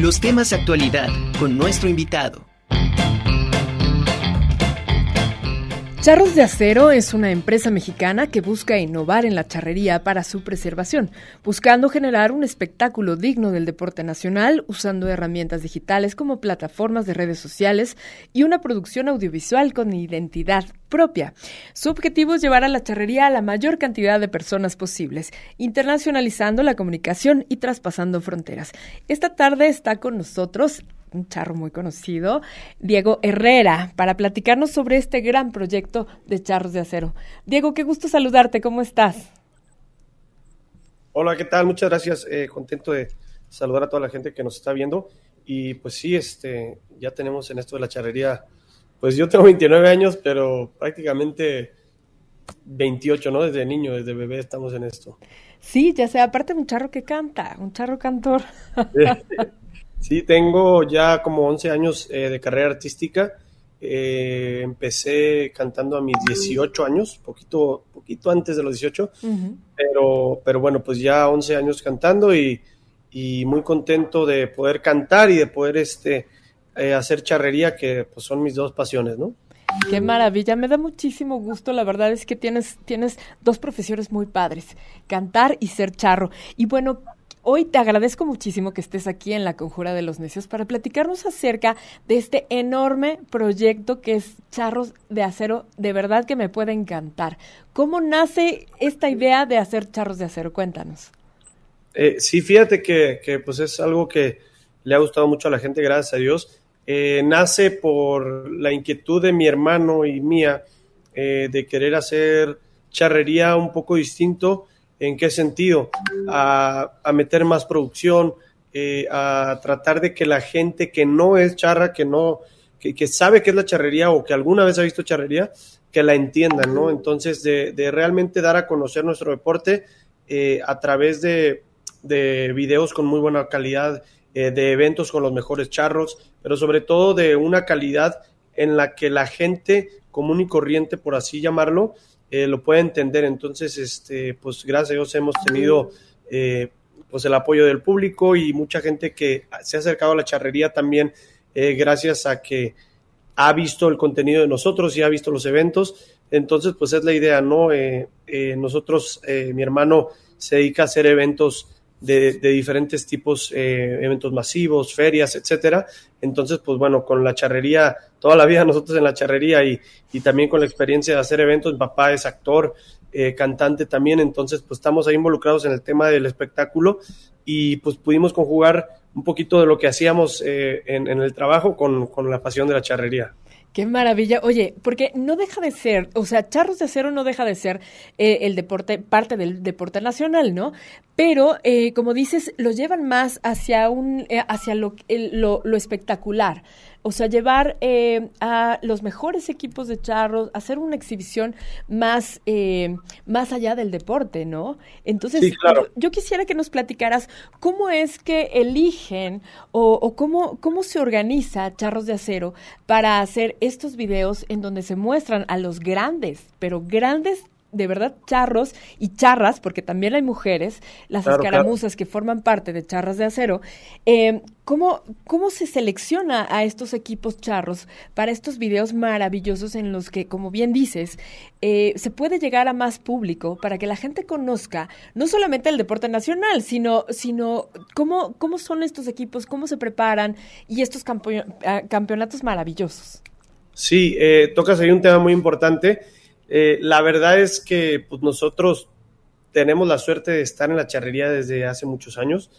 los temas de actualidad con nuestro invitado. Charros de Acero es una empresa mexicana que busca innovar en la charrería para su preservación, buscando generar un espectáculo digno del deporte nacional usando herramientas digitales como plataformas de redes sociales y una producción audiovisual con identidad propia. Su objetivo es llevar a la charrería a la mayor cantidad de personas posibles, internacionalizando la comunicación y traspasando fronteras. Esta tarde está con nosotros un charro muy conocido, Diego Herrera, para platicarnos sobre este gran proyecto de charros de acero. Diego, qué gusto saludarte, ¿cómo estás? Hola, ¿qué tal? Muchas gracias, eh, contento de saludar a toda la gente que nos está viendo. Y pues sí, este, ya tenemos en esto de la charrería, pues yo tengo 29 años, pero prácticamente 28, ¿no? Desde niño, desde bebé estamos en esto. Sí, ya sea, aparte un charro que canta, un charro cantor. Sí, tengo ya como 11 años eh, de carrera artística. Eh, empecé cantando a mis 18 años, poquito, poquito antes de los 18, pero, pero bueno, pues ya 11 años cantando y, muy contento de poder cantar y de poder este, eh, hacer charrería, que pues son mis dos pasiones, ¿no? Qué maravilla, me da muchísimo gusto, la verdad es que tienes, tienes dos profesiones muy padres, cantar y ser charro. Y bueno, Hoy te agradezco muchísimo que estés aquí en la Conjura de los Necios para platicarnos acerca de este enorme proyecto que es Charros de Acero. De verdad que me puede encantar. ¿Cómo nace esta idea de hacer charros de acero? Cuéntanos. Eh, sí, fíjate que, pues es algo que le ha gustado mucho a la gente, gracias a Dios. Eh, nace por la inquietud de mi hermano y mía eh, de querer hacer charrería un poco distinto ¿En qué sentido? A, meter más producción, eh, a tratar de que la gente que no es charra, que no, que, sabe qué es la charrería o que alguna vez ha visto charrería, que la entiendan, ¿no? Entonces, de, realmente dar a conocer nuestro deporte eh, a través de, de, videos con muy buena calidad, eh, de eventos con los mejores charros, pero sobre todo de una calidad en la que la gente común y corriente, por así llamarlo, eh, lo puede entender. Entonces, este, pues gracias a Dios hemos tenido eh, pues el apoyo del público y mucha gente que se ha acercado a la charrería también eh, gracias a que ha visto el contenido de nosotros y ha visto los eventos. Entonces, pues es la idea, ¿no? nosotros, mi hermano se dedica a hacer eventos de, diferentes tipos, eh, eventos masivos, ferias, etcétera. Entonces, pues bueno, con la charrería, toda la vida nosotros en la charrería y, y también con la experiencia de hacer eventos, mi papá es actor, eh, cantante también, entonces pues estamos ahí involucrados en el tema del espectáculo y pues pudimos conjugar un poquito de lo que hacíamos eh, en, en, el trabajo con, con la pasión de la charrería. Qué maravilla. Oye, porque no deja de ser, o sea, Charros de Acero no deja de ser eh, el deporte, parte del deporte nacional, ¿no? Pero, eh, como dices, lo llevan más hacia un, eh, hacia lo, lo, lo espectacular. O sea, llevar eh, a los mejores equipos de charros, hacer una exhibición más, eh, más allá del deporte, ¿no? Entonces, yo, quisiera que nos platicaras cómo es que eligen o, o cómo, cómo se organiza Charros de Acero para hacer estos videos en donde se muestran a los grandes, pero grandes de verdad charros y charras, porque también hay mujeres, las escaramuzas que forman parte de charras de acero. Eh, ¿cómo, ¿Cómo se selecciona a estos equipos charros para estos videos maravillosos en los que, como bien dices, eh, se puede llegar a más público para que la gente conozca no solamente el deporte nacional, sino, sino cómo, cómo son estos equipos, cómo se preparan y estos ah, campeonatos maravillosos? Sí, eh, tocas ahí un tema muy importante eh, la verdad es que pues, nosotros tenemos la suerte de estar en la charrería desde hace muchos años.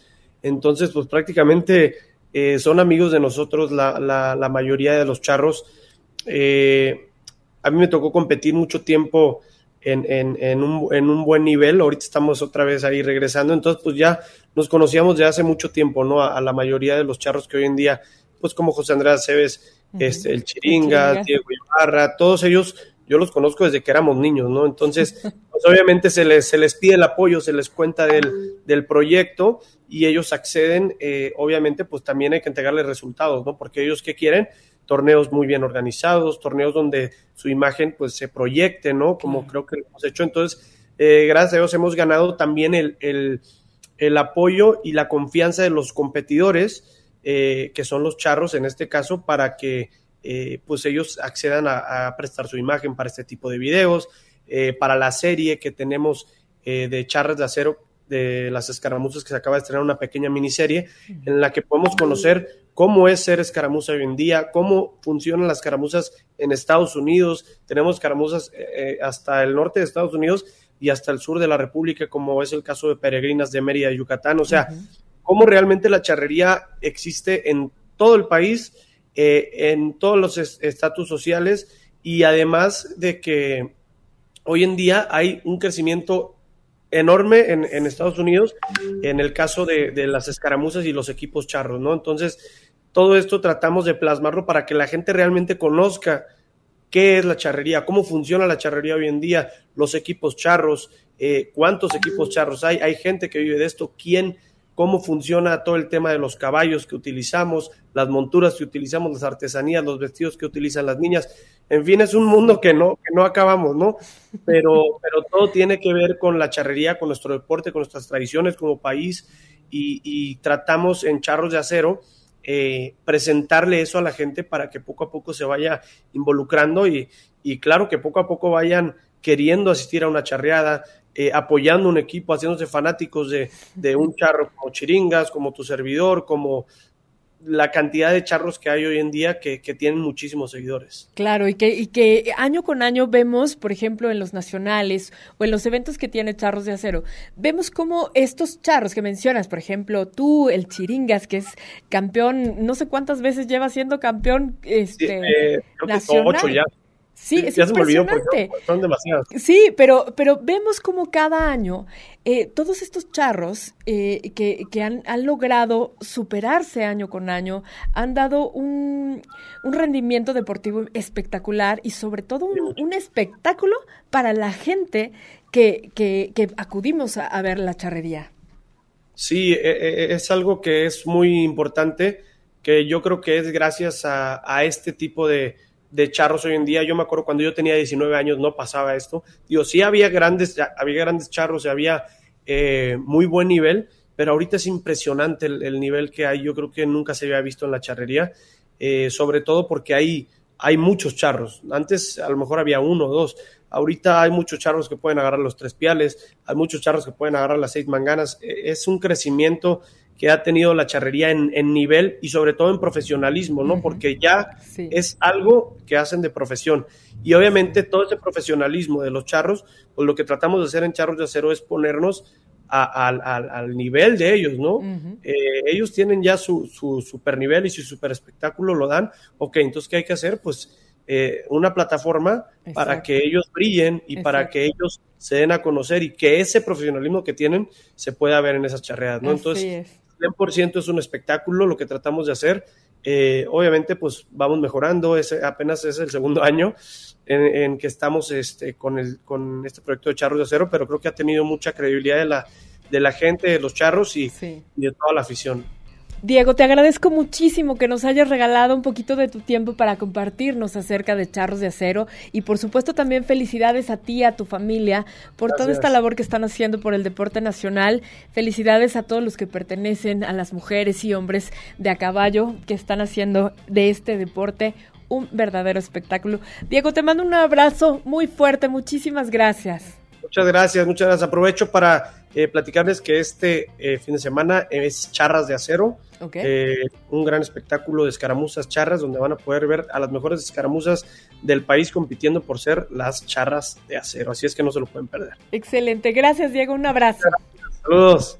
Entonces, pues prácticamente eh, son amigos de nosotros la, la, mayoría de los charros. Eh, a mí me tocó competir mucho tiempo en, en, en, un, en, un, buen nivel. Ahorita estamos otra vez ahí regresando. Entonces, pues ya nos conocíamos de hace mucho tiempo, ¿no? A, la mayoría de los charros que hoy en día, pues como José Andrés Cebes, este, el Chiringa, Diego Ibarra, todos ellos yo los conozco desde que éramos niños, ¿no? Entonces, pues obviamente se les, se les pide el apoyo, se les cuenta del, del proyecto y ellos acceden, eh, obviamente, pues también hay que entregarles resultados, ¿no? Porque ellos, ¿qué quieren? Torneos muy bien organizados, torneos donde su imagen, pues, se proyecte, ¿no? Como creo que lo hemos hecho. Entonces, eh, gracias a Dios hemos ganado también el, el, el apoyo y la confianza de los competidores eh, que son los charros en este caso, para que eh, pues ellos accedan a, prestar su imagen para este tipo de videos, eh, para la serie que tenemos de charras de acero de las escaramuzas que se acaba de estrenar una pequeña miniserie en la que podemos conocer cómo es ser escaramuza hoy en día, cómo funcionan las escaramuzas en Estados Unidos. Tenemos escaramuzas hasta el norte de Estados Unidos y hasta el sur de la República, como es el caso de Peregrinas de Mérida y Yucatán. O sea, cómo realmente la charrería existe en todo el país, eh, en todos los estatus sociales y además de que hoy en día hay un crecimiento enorme en, Estados Unidos en el caso de, las escaramuzas y los equipos charros, ¿no? Entonces, todo esto tratamos de plasmarlo para que la gente realmente conozca qué es la charrería, cómo funciona la charrería hoy en día, los equipos charros, eh, cuántos equipos charros hay, hay gente que vive de esto, quién cómo funciona todo el tema de los caballos que utilizamos, las monturas que utilizamos, las artesanías, los vestidos que utilizan las niñas. En fin, es un mundo que no, que no acabamos, ¿no? Pero, pero todo tiene que ver con la charrería, con nuestro deporte, con nuestras tradiciones como país y, tratamos en Charros de Acero eh, presentarle eso a la gente para que poco a poco se vaya involucrando y, y claro que poco a poco vayan queriendo asistir a una charreada, eh, apoyando un equipo, haciéndose fanáticos de, de, un charro como Chiringas, como tu servidor, como la cantidad de charros que hay hoy en día que, que tienen muchísimos seguidores. Claro, y que, y que año con año vemos, por ejemplo, en los nacionales o en los eventos que tiene Charros de Acero, vemos cómo estos charros que mencionas, por ejemplo, tú, el Chiringas, que es campeón, no sé cuántas veces lleva siendo campeón este, eh, nacional. ya. Sí, es impresionante. son demasiados. Sí, pero, pero vemos como cada año eh, todos estos charros eh, que, que han, han, logrado superarse año con año, han dado un, un rendimiento deportivo espectacular y sobre todo un, un espectáculo para la gente que, que, que acudimos a, a, ver la charrería. Sí, e, e, es algo que es muy importante, que yo creo que es gracias a, a este tipo de de charros hoy en día. Yo me acuerdo cuando yo tenía 19 años no pasaba esto. Digo, sí había grandes, había grandes charros y había eh, muy buen nivel, pero ahorita es impresionante el, nivel que hay. Yo creo que nunca se había visto en la charrería, eh, sobre todo porque hay, hay muchos charros. Antes a lo mejor había uno o dos. Ahorita hay muchos charros que pueden agarrar los tres piales, hay muchos charros que pueden agarrar las seis manganas. E, es un crecimiento que ha tenido la charrería en, nivel y sobre todo en profesionalismo, ¿no? Porque ya es algo que hacen de profesión. Y obviamente todo ese profesionalismo de los charros, pues lo que tratamos de hacer en Charros de Acero es ponernos al nivel de ellos, ¿no? Eh, ellos tienen ya su, su super nivel y su super espectáculo lo dan. Ok, entonces, ¿qué hay que hacer? Pues eh, una plataforma para que ellos brillen y para que ellos se den a conocer y que ese profesionalismo que tienen se pueda ver en esas charreadas, ¿no? Entonces, 100% es un espectáculo lo que tratamos de hacer. Eh, obviamente, pues vamos mejorando, es, apenas es el segundo año en, que estamos este, con, el, con este proyecto de Charros de Acero, pero creo que ha tenido mucha credibilidad de la, de la gente, de los charros y, y de toda la afición. Diego, te agradezco muchísimo que nos hayas regalado un poquito de tu tiempo para compartirnos acerca de Charros de Acero y por supuesto también felicidades a ti, a tu familia, por toda esta labor que están haciendo por el deporte nacional. Felicidades a todos los que pertenecen a las mujeres y hombres de a caballo que están haciendo de este deporte un verdadero espectáculo. Diego, te mando un abrazo muy fuerte, muchísimas gracias. Muchas gracias, muchas gracias. Aprovecho para eh, platicarles que este eh, fin de semana es Charras de Acero, eh, un gran espectáculo de escaramuzas charras donde van a poder ver a las mejores escaramuzas del país compitiendo por ser las charras de acero. Así es que no se lo pueden perder. Excelente, gracias Diego, un abrazo. Saludos.